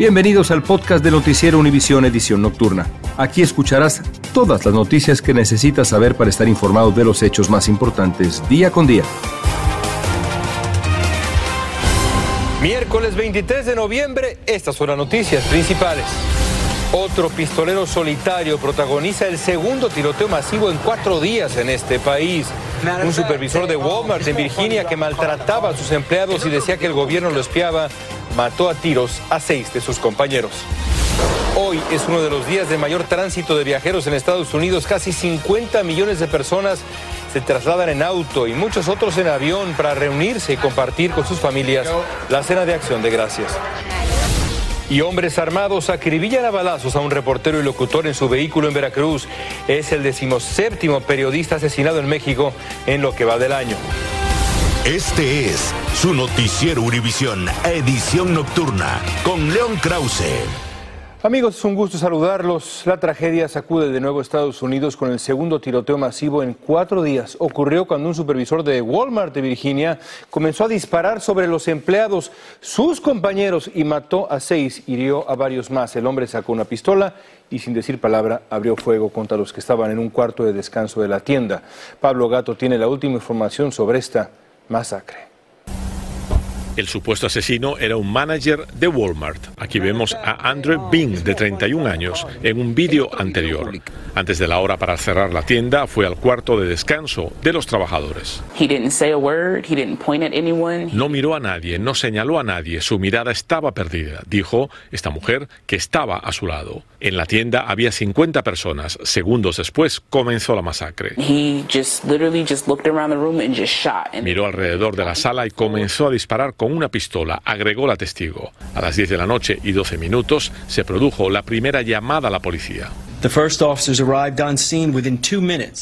Bienvenidos al podcast de Noticiero Univisión Edición Nocturna. Aquí escucharás todas las noticias que necesitas saber para estar informado de los hechos más importantes día con día. Miércoles 23 de noviembre, estas son las noticias principales. Otro pistolero solitario protagoniza el segundo tiroteo masivo en cuatro días en este país. Un supervisor de Walmart en Virginia que maltrataba a sus empleados y decía que el gobierno lo espiaba mató a tiros a seis de sus compañeros. Hoy es uno de los días de mayor tránsito de viajeros en Estados Unidos. Casi 50 millones de personas se trasladan en auto y muchos otros en avión para reunirse y compartir con sus familias la cena de acción de gracias. Y hombres armados acribillan a balazos a un reportero y locutor en su vehículo en Veracruz. Es el decimoséptimo periodista asesinado en México en lo que va del año. Este es su noticiero Univisión, edición nocturna, con León Krause. Amigos, es un gusto saludarlos. La tragedia sacude de nuevo a Estados Unidos con el segundo tiroteo masivo en cuatro días. Ocurrió cuando un supervisor de Walmart de Virginia comenzó a disparar sobre los empleados, sus compañeros, y mató a seis, hirió a varios más. El hombre sacó una pistola y sin decir palabra abrió fuego contra los que estaban en un cuarto de descanso de la tienda. Pablo Gato tiene la última información sobre esta masacre. El supuesto asesino era un manager de Walmart. Aquí vemos a Andrew Bing, de 31 años, en un vídeo anterior. Antes de la hora para cerrar la tienda, fue al cuarto de descanso de los trabajadores. No miró a nadie, no señaló a nadie, su mirada estaba perdida. Dijo esta mujer que estaba a su lado. En la tienda había 50 personas. Segundos después comenzó la masacre. Miró alrededor de la sala y comenzó a disparar con una pistola, agregó la testigo. A las 10 de la noche y 12 minutos se produjo la primera llamada a la policía.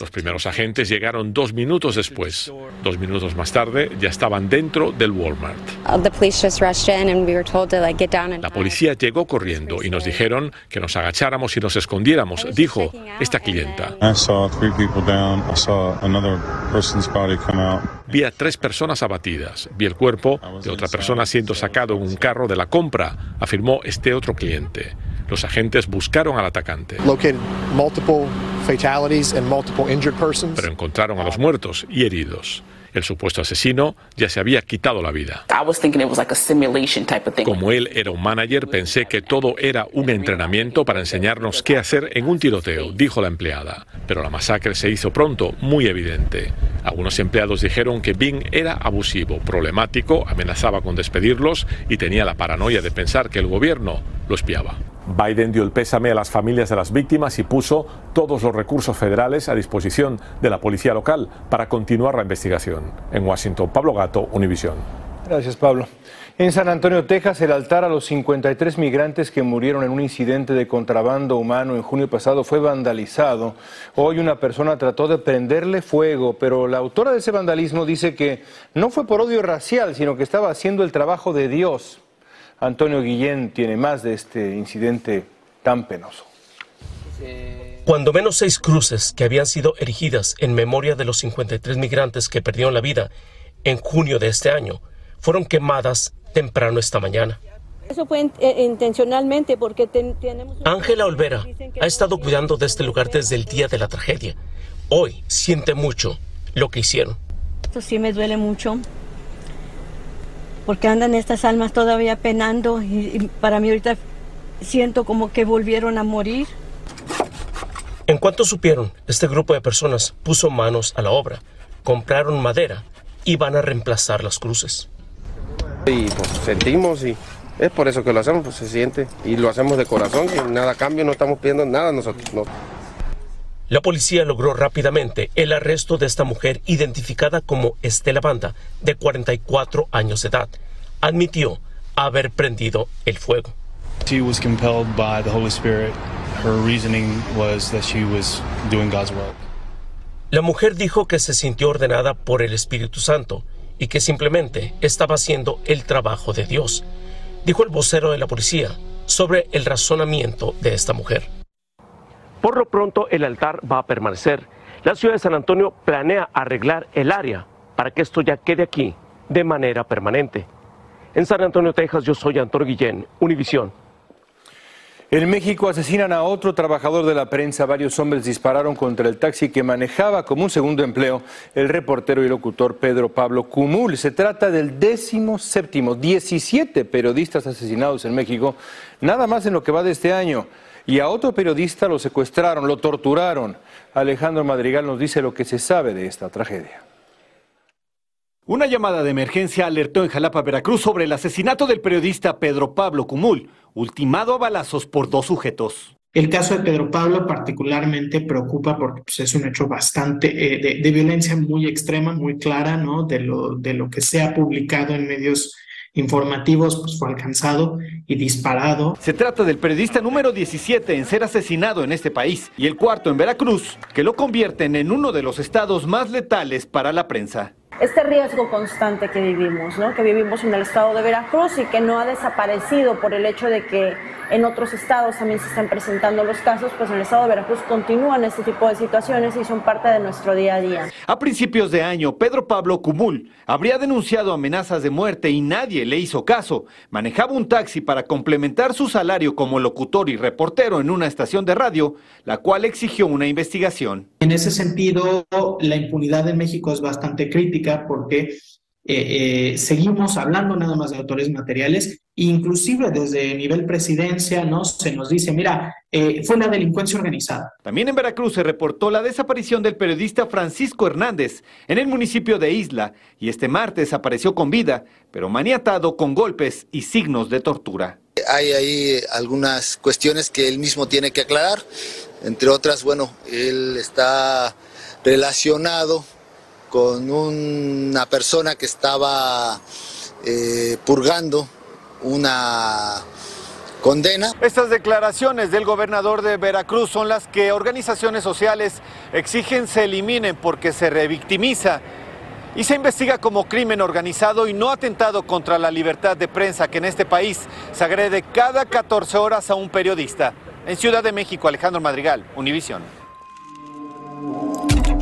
Los primeros agentes llegaron dos minutos después. Dos minutos más tarde ya estaban dentro del Walmart. La policía llegó corriendo y nos dijeron que nos agacháramos y nos escondiéramos, dijo esta clienta. Vi a tres personas abatidas. Vi el cuerpo de otra persona siendo sacado en un carro de la compra, afirmó este otro cliente. Los agentes buscaron al atacante. Pero encontraron a los muertos y heridos. El supuesto asesino ya se había quitado la vida. Como él era un manager, pensé que todo era un entrenamiento para enseñarnos qué hacer en un tiroteo, dijo la empleada. Pero la masacre se hizo pronto muy evidente. Algunos empleados dijeron que Bing era abusivo, problemático, amenazaba con despedirlos y tenía la paranoia de pensar que el gobierno lo espiaba. Biden dio el pésame a las familias de las víctimas y puso todos los recursos federales a disposición de la policía local para continuar la investigación. En Washington, Pablo Gato, Univisión. Gracias, Pablo. En San Antonio, Texas, el altar a los 53 migrantes que murieron en un incidente de contrabando humano en junio pasado fue vandalizado. Hoy una persona trató de prenderle fuego, pero la autora de ese vandalismo dice que no fue por odio racial, sino que estaba haciendo el trabajo de Dios. Antonio Guillén tiene más de este incidente tan penoso. Cuando menos seis cruces que habían sido erigidas en memoria de los 53 migrantes que perdieron la vida en junio de este año fueron quemadas temprano esta mañana. Eso fue eh, intencionalmente porque tenemos... Ángela Olvera ha estado cuidando de este lugar desde el día de la tragedia. Hoy siente mucho lo que hicieron. Esto sí me duele mucho porque andan estas almas todavía penando y, para mí ahorita siento como que volvieron a morir. En cuanto supieron, este grupo de personas puso manos a la obra, compraron madera y van a reemplazar las cruces. Y pues sentimos y es por eso que lo hacemos, pues se siente. Y lo hacemos de corazón, y nada cambio, no estamos pidiendo nada nosotros. No. La policía logró rápidamente el arresto de esta mujer identificada como Estela Banda, de 44 años de edad. Admitió haber prendido el fuego. She was compelled by the Holy Spirit. Her reasoning was that she was doing God's work. La mujer dijo que se sintió ordenada por el Espíritu Santo y que simplemente estaba haciendo el trabajo de Dios dijo el vocero de la policía sobre el razonamiento de esta mujer. Por lo pronto, el altar va a permanecer. La ciudad de San Antonio planea arreglar el área para que esto ya quede aquí de manera permanente. En San Antonio, Texas, yo soy Antonio Guillén, Univisión. En México asesinan a otro trabajador de la prensa. Varios hombres dispararon contra el taxi que manejaba como un segundo empleo el reportero y locutor Pedro Pablo Cumul. Se trata del décimo séptimo, 17 periodistas asesinados en México, nada más en lo que va de este año. Y a otro periodista lo secuestraron, lo torturaron. Alejandro Madrigal nos dice lo que se sabe de esta tragedia. Una llamada de emergencia alertó en Jalapa, Veracruz, sobre el asesinato del periodista Pedro Pablo Cumul, ultimado a balazos por dos sujetos. El caso de Pedro Pablo particularmente preocupa porque pues, es un hecho bastante eh, de, violencia muy extrema, muy clara, ¿no? De lo, de lo que se ha publicado en medios informativos, pues fue alcanzado y disparado. Se trata del periodista número 17 en ser asesinado en este país y el cuarto en Veracruz, que lo convierten en uno de los estados más letales para la prensa este riesgo constante que vivimos, ¿no? que vivimos en el estado de Veracruz y que no ha desaparecido por el hecho de que en otros estados también se están presentando los casos, pues en el estado de Veracruz continúan este tipo de situaciones y son parte de nuestro día a día. A principios de año, Pedro Pablo Cumul habría denunciado amenazas de muerte y nadie le hizo caso. Manejaba un taxi para complementar su salario como locutor y reportero en una estación de radio, la cual exigió una investigación. En ese sentido, la impunidad en México es bastante crítica porque eh, eh, seguimos hablando nada más de autores materiales, inclusive desde nivel presidencia, ¿no? Se nos dice, mira, eh, fue una delincuencia organizada. También en Veracruz se reportó la desaparición del periodista Francisco Hernández en el municipio de Isla y este martes apareció con vida, pero maniatado con golpes y signos de tortura. Hay ahí algunas cuestiones que él mismo tiene que aclarar, entre otras, bueno, él está relacionado con una persona que estaba eh, purgando una condena. Estas declaraciones del gobernador de Veracruz son las que organizaciones sociales exigen se eliminen porque se revictimiza y se investiga como crimen organizado y no atentado contra la libertad de prensa que en este país se agrede cada 14 horas a un periodista. En Ciudad de México, Alejandro Madrigal, Univisión.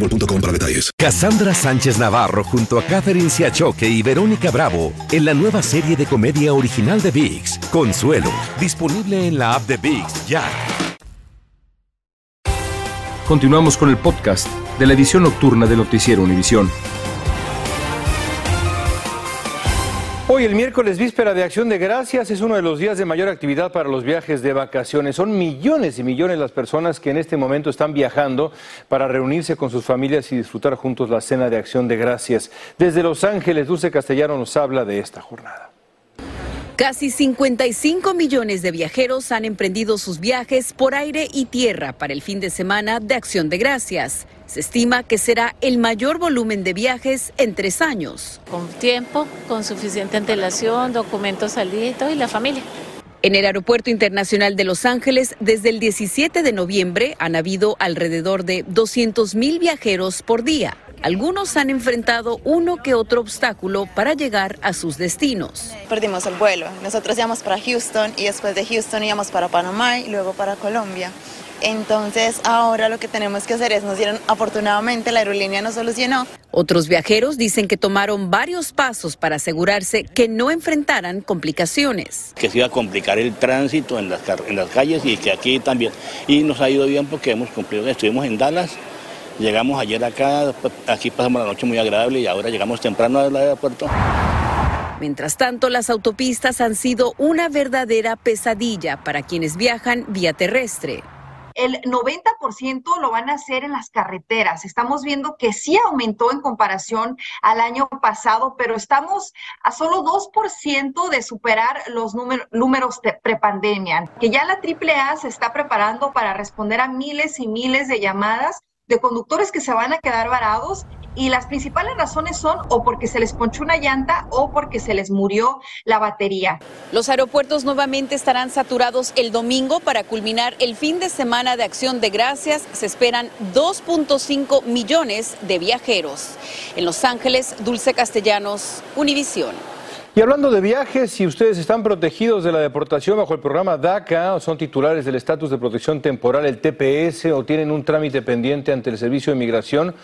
boostmobile.com para detalles. Cassandra Sánchez Navarro junto a Catherine Siachoque y Verónica Bravo en la nueva serie de comedia original de VIX, Consuelo, disponible en la app de VIX ya. Continuamos con el podcast de la edición nocturna de Noticiero Univisión. Hoy, el miércoles víspera de Acción de Gracias, es uno de los días de mayor actividad para los viajes de vacaciones. Son millones y millones las personas que en este momento están viajando para reunirse con sus familias y disfrutar juntos la cena de Acción de Gracias. Desde Los Ángeles, Dulce Castellano nos habla de esta jornada. Casi 55 millones de viajeros han emprendido sus viajes por aire y tierra para el fin de semana de Acción de Gracias. Se estima que será el mayor volumen de viajes en tres años. Con tiempo, con suficiente antelación, documentos salidos y la familia. En el Aeropuerto Internacional de Los Ángeles, desde el 17 de noviembre han habido alrededor de 200 mil viajeros por día. Algunos han enfrentado uno que otro obstáculo para llegar a sus destinos. Perdimos el vuelo. Nosotros íbamos para Houston y después de Houston íbamos para Panamá y luego para Colombia. Entonces ahora lo que tenemos que hacer es, nos dieron, afortunadamente la aerolínea nos solucionó. Otros viajeros dicen que tomaron varios pasos para asegurarse que no enfrentaran complicaciones. Que se iba a complicar el tránsito en las, en las calles y que aquí también. Y nos ha ido bien porque hemos cumplido, estuvimos en Dallas, llegamos ayer acá, aquí pasamos la noche muy agradable y ahora llegamos temprano al aeropuerto. Mientras tanto, las autopistas han sido una verdadera pesadilla para quienes viajan vía terrestre el 90% lo van a hacer en las carreteras. Estamos viendo que sí aumentó en comparación al año pasado, pero estamos a solo 2% de superar los números de prepandemia, que ya la AAA se está preparando para responder a miles y miles de llamadas de conductores que se van a quedar varados y las principales razones son o porque se les ponchó una llanta o porque se les murió la batería. Los aeropuertos nuevamente estarán saturados el domingo para culminar el fin de semana de acción de gracias. Se esperan 2.5 millones de viajeros. En Los Ángeles, Dulce Castellanos, Univisión. Y hablando de viajes, si ustedes están protegidos de la deportación bajo el programa DACA, o son titulares del estatus de protección temporal, el TPS, o tienen un trámite pendiente ante el Servicio de Migración,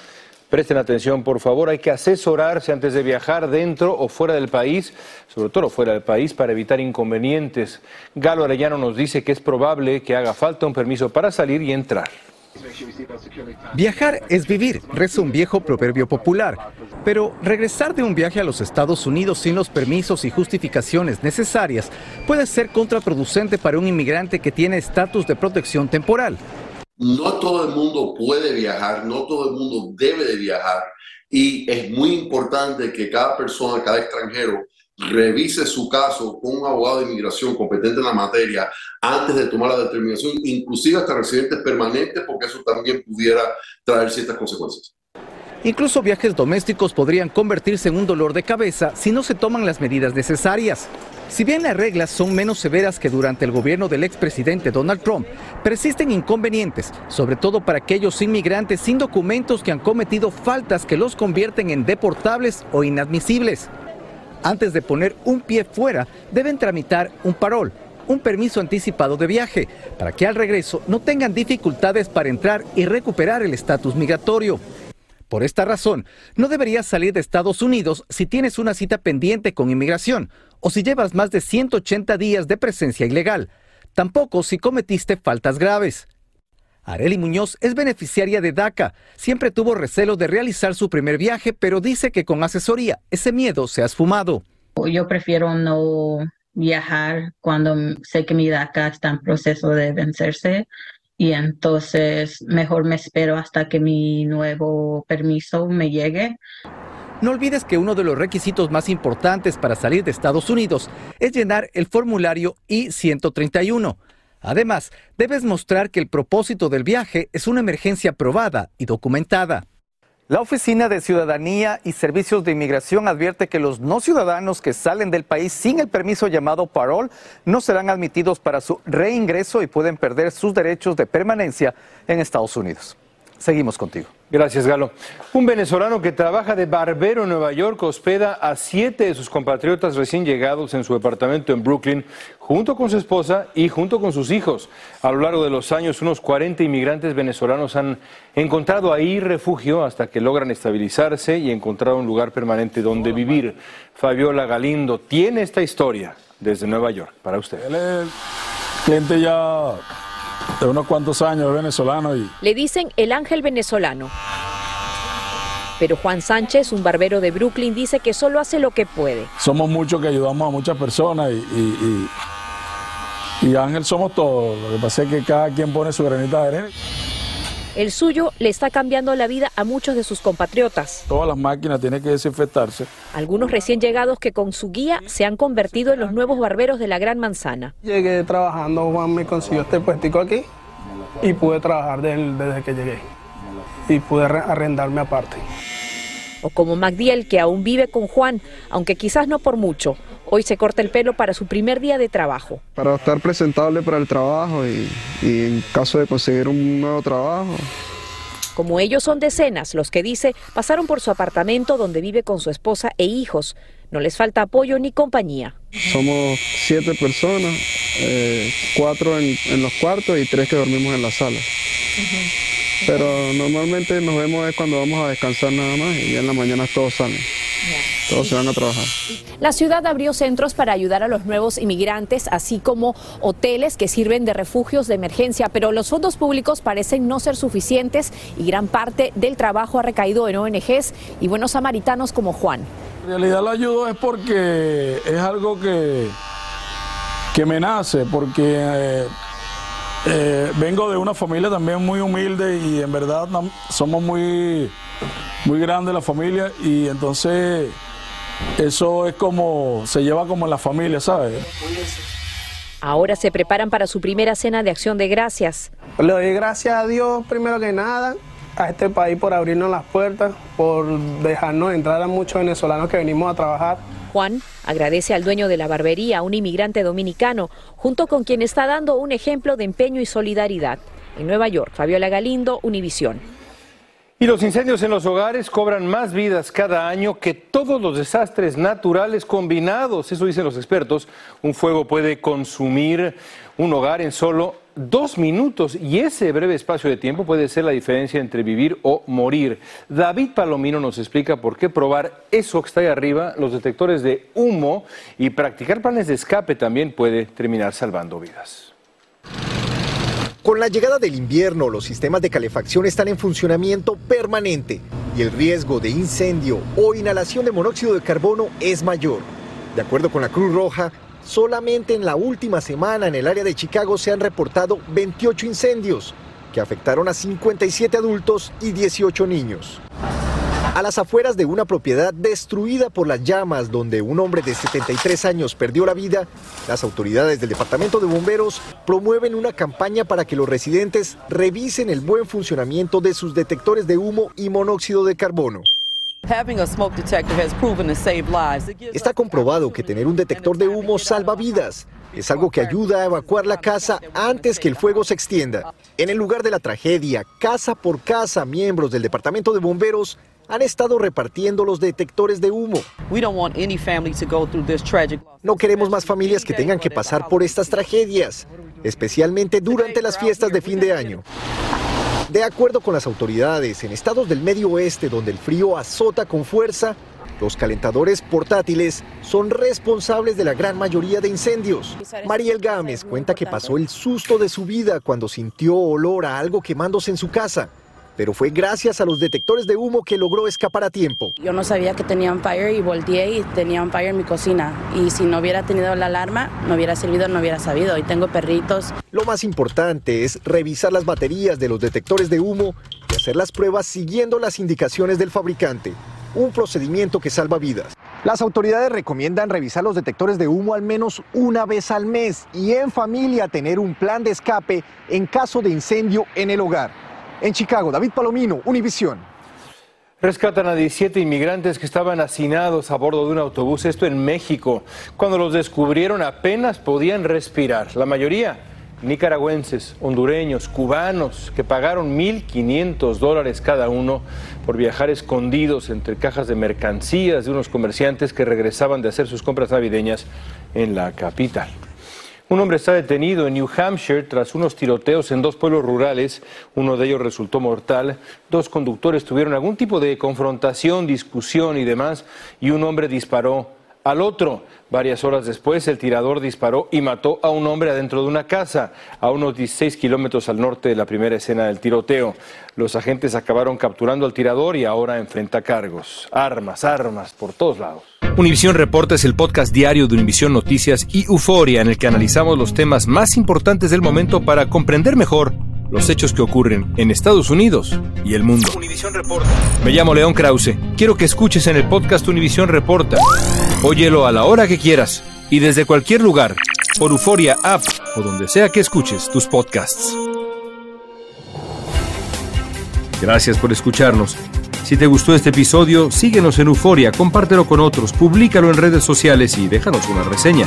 Presten atención, por favor, hay que asesorarse antes de viajar dentro o fuera del país, sobre todo fuera del país, para evitar inconvenientes. Galo Arellano nos dice que es probable que haga falta un permiso para salir y entrar. Viajar es vivir, reza un viejo proverbio popular. Pero regresar de un viaje a los Estados Unidos sin los permisos y justificaciones necesarias puede ser contraproducente para un inmigrante que tiene estatus de protección temporal. No todo el mundo puede viajar, no todo el mundo debe de viajar y es muy importante que cada persona, cada extranjero revise su caso con un abogado de inmigración competente en la materia antes de tomar la determinación, inclusive hasta residentes permanentes, porque eso también pudiera traer ciertas consecuencias. Incluso viajes domésticos podrían convertirse en un dolor de cabeza si no se toman las medidas necesarias. Si bien las reglas son menos severas que durante el gobierno del expresidente Donald Trump, persisten inconvenientes, sobre todo para aquellos inmigrantes sin documentos que han cometido faltas que los convierten en deportables o inadmisibles. Antes de poner un pie fuera, deben tramitar un parol, un permiso anticipado de viaje, para que al regreso no tengan dificultades para entrar y recuperar el estatus migratorio. Por esta razón, no deberías salir de Estados Unidos si tienes una cita pendiente con inmigración o si llevas más de 180 días de presencia ilegal. Tampoco si cometiste faltas graves. Areli Muñoz es beneficiaria de DACA. Siempre tuvo recelo de realizar su primer viaje, pero dice que con asesoría ese miedo se ha esfumado. Yo prefiero no viajar cuando sé que mi DACA está en proceso de vencerse y entonces mejor me espero hasta que mi nuevo permiso me llegue. No olvides que uno de los requisitos más importantes para salir de Estados Unidos es llenar el formulario I-131. Además, debes mostrar que el propósito del viaje es una emergencia probada y documentada. La Oficina de Ciudadanía y Servicios de Inmigración advierte que los no ciudadanos que salen del país sin el permiso llamado parol no serán admitidos para su reingreso y pueden perder sus derechos de permanencia en Estados Unidos. Seguimos contigo. Gracias, Galo. Un venezolano que trabaja de barbero en Nueva York hospeda a siete de sus compatriotas recién llegados en su departamento en Brooklyn, junto con su esposa y junto con sus hijos. A lo largo de los años, unos 40 inmigrantes venezolanos han encontrado ahí refugio hasta que logran estabilizarse y encontrar un lugar permanente donde vivir. Fabiola Galindo tiene esta historia desde Nueva York para usted. Cliente ya de unos cuantos años, venezolano y Le dicen el ángel venezolano. Pero Juan Sánchez, un barbero de Brooklyn, dice que solo hace lo que puede. somos muchos que ayudamos a muchas personas y, y, y- y Ángel somos todos. Lo que pasa es que cada quien pone su granita de arena. El suyo le está cambiando la vida a muchos de sus compatriotas. Todas las máquinas tienen que desinfectarse. Algunos recién llegados que con su guía se han convertido en los nuevos barberos de la Gran Manzana. Llegué trabajando, Juan me consiguió este puestico aquí y pude trabajar desde que llegué. Y pude arre- arrendarme aparte. O como Magdiel, que aún vive con Juan, aunque quizás no por mucho. Hoy se corta el pelo para su primer día de trabajo. para estar presentable para el trabajo y, y en caso de conseguir un nuevo trabajo. Como ellos son decenas, los que dice pasaron por su apartamento donde vive con su esposa e hijos. No les falta apoyo ni compañía. Somos siete personas, eh, cuatro en, en los cuartos y tres que dormimos en la sala. Pero normalmente nos vemos es cuando vamos a descansar nada más y ya en la mañana todos salen. Todos se van a trabajar. La ciudad abrió centros para ayudar a los nuevos inmigrantes, así como hoteles que sirven de refugios de emergencia, pero los fondos públicos parecen no ser suficientes y gran parte del trabajo ha recaído en ONGs y buenos samaritanos como Juan. En realidad lo ayudo es porque es algo que, que me nace, porque eh, eh, vengo de una familia también muy humilde y en verdad somos muy, muy grandes la familia y entonces eso es como, se lleva como en la familia, ¿sabes? Ahora se preparan para su primera cena de acción de gracias. Le doy gracias a Dios primero que nada, a este país por abrirnos las puertas, por dejarnos entrar a muchos venezolanos que venimos a trabajar. Juan agradece al dueño de la barbería, un inmigrante dominicano, junto con quien está dando un ejemplo de empeño y solidaridad. En Nueva York, Fabiola Galindo, Univisión. Y los incendios en los hogares cobran más vidas cada año que todos los desastres naturales combinados. Eso dicen los expertos. Un fuego puede consumir un hogar en solo dos minutos y ese breve espacio de tiempo puede ser la diferencia entre vivir o morir. David Palomino nos explica por qué probar eso que está ahí arriba, los detectores de humo y practicar planes de escape también puede terminar salvando vidas. Con la llegada del invierno, los sistemas de calefacción están en funcionamiento permanente y el riesgo de incendio o inhalación de monóxido de carbono es mayor. De acuerdo con la Cruz Roja, solamente en la última semana en el área de Chicago se han reportado 28 incendios que afectaron a 57 adultos y 18 niños. A las afueras de una propiedad destruida por las llamas donde un hombre de 73 años perdió la vida, las autoridades del Departamento de Bomberos promueven una campaña para que los residentes revisen el buen funcionamiento de sus detectores de humo y monóxido de carbono. Está comprobado que tener un detector de humo salva vidas. Es algo que ayuda a evacuar la casa antes que el fuego se extienda. En el lugar de la tragedia, casa por casa, miembros del Departamento de Bomberos han estado repartiendo los detectores de humo. No queremos más familias que tengan que pasar por estas tragedias, especialmente durante las fiestas de fin de año. De acuerdo con las autoridades, en estados del medio oeste donde el frío azota con fuerza, los calentadores portátiles son responsables de la gran mayoría de incendios. Mariel Gámez cuenta que pasó el susto de su vida cuando sintió olor a algo quemándose en su casa, pero fue gracias a los detectores de humo que logró escapar a tiempo. Yo no sabía que tenían fire y volteé y tenían fire en mi cocina. Y si no hubiera tenido la alarma, no hubiera servido, no hubiera sabido. Y tengo perritos. Lo más importante es revisar las baterías de los detectores de humo y hacer las pruebas siguiendo las indicaciones del fabricante, un procedimiento que salva vidas. Las autoridades recomiendan revisar los detectores de humo al menos una vez al mes y en familia tener un plan de escape en caso de incendio en el hogar. En Chicago, David Palomino, Univisión. Rescatan a 17 inmigrantes que estaban hacinados a bordo de un autobús, esto en México. Cuando los descubrieron apenas podían respirar. La mayoría nicaragüenses, hondureños, cubanos, que pagaron 1.500 dólares cada uno por viajar escondidos entre cajas de mercancías de unos comerciantes que regresaban de hacer sus compras navideñas en la capital. Un hombre está detenido en New Hampshire tras unos tiroteos en dos pueblos rurales. Uno de ellos resultó mortal. Dos conductores tuvieron algún tipo de confrontación, discusión y demás, y un hombre disparó al otro. Varias horas después, el tirador disparó y mató a un hombre adentro de una casa, a unos 16 kilómetros al norte de la primera escena del tiroteo. Los agentes acabaron capturando al tirador y ahora enfrenta cargos. Armas, armas, por todos lados. Univisión Reporta es el podcast diario de Univisión Noticias y Euforia en el que analizamos los temas más importantes del momento para comprender mejor los hechos que ocurren en Estados Unidos y el mundo. Me llamo León Krause. Quiero que escuches en el podcast Univisión Reporta. Óyelo a la hora que quieras y desde cualquier lugar, por Euforia App o donde sea que escuches tus podcasts. Gracias por escucharnos. Si te gustó este episodio, síguenos en Euforia, compártelo con otros, públicalo en redes sociales y déjanos una reseña.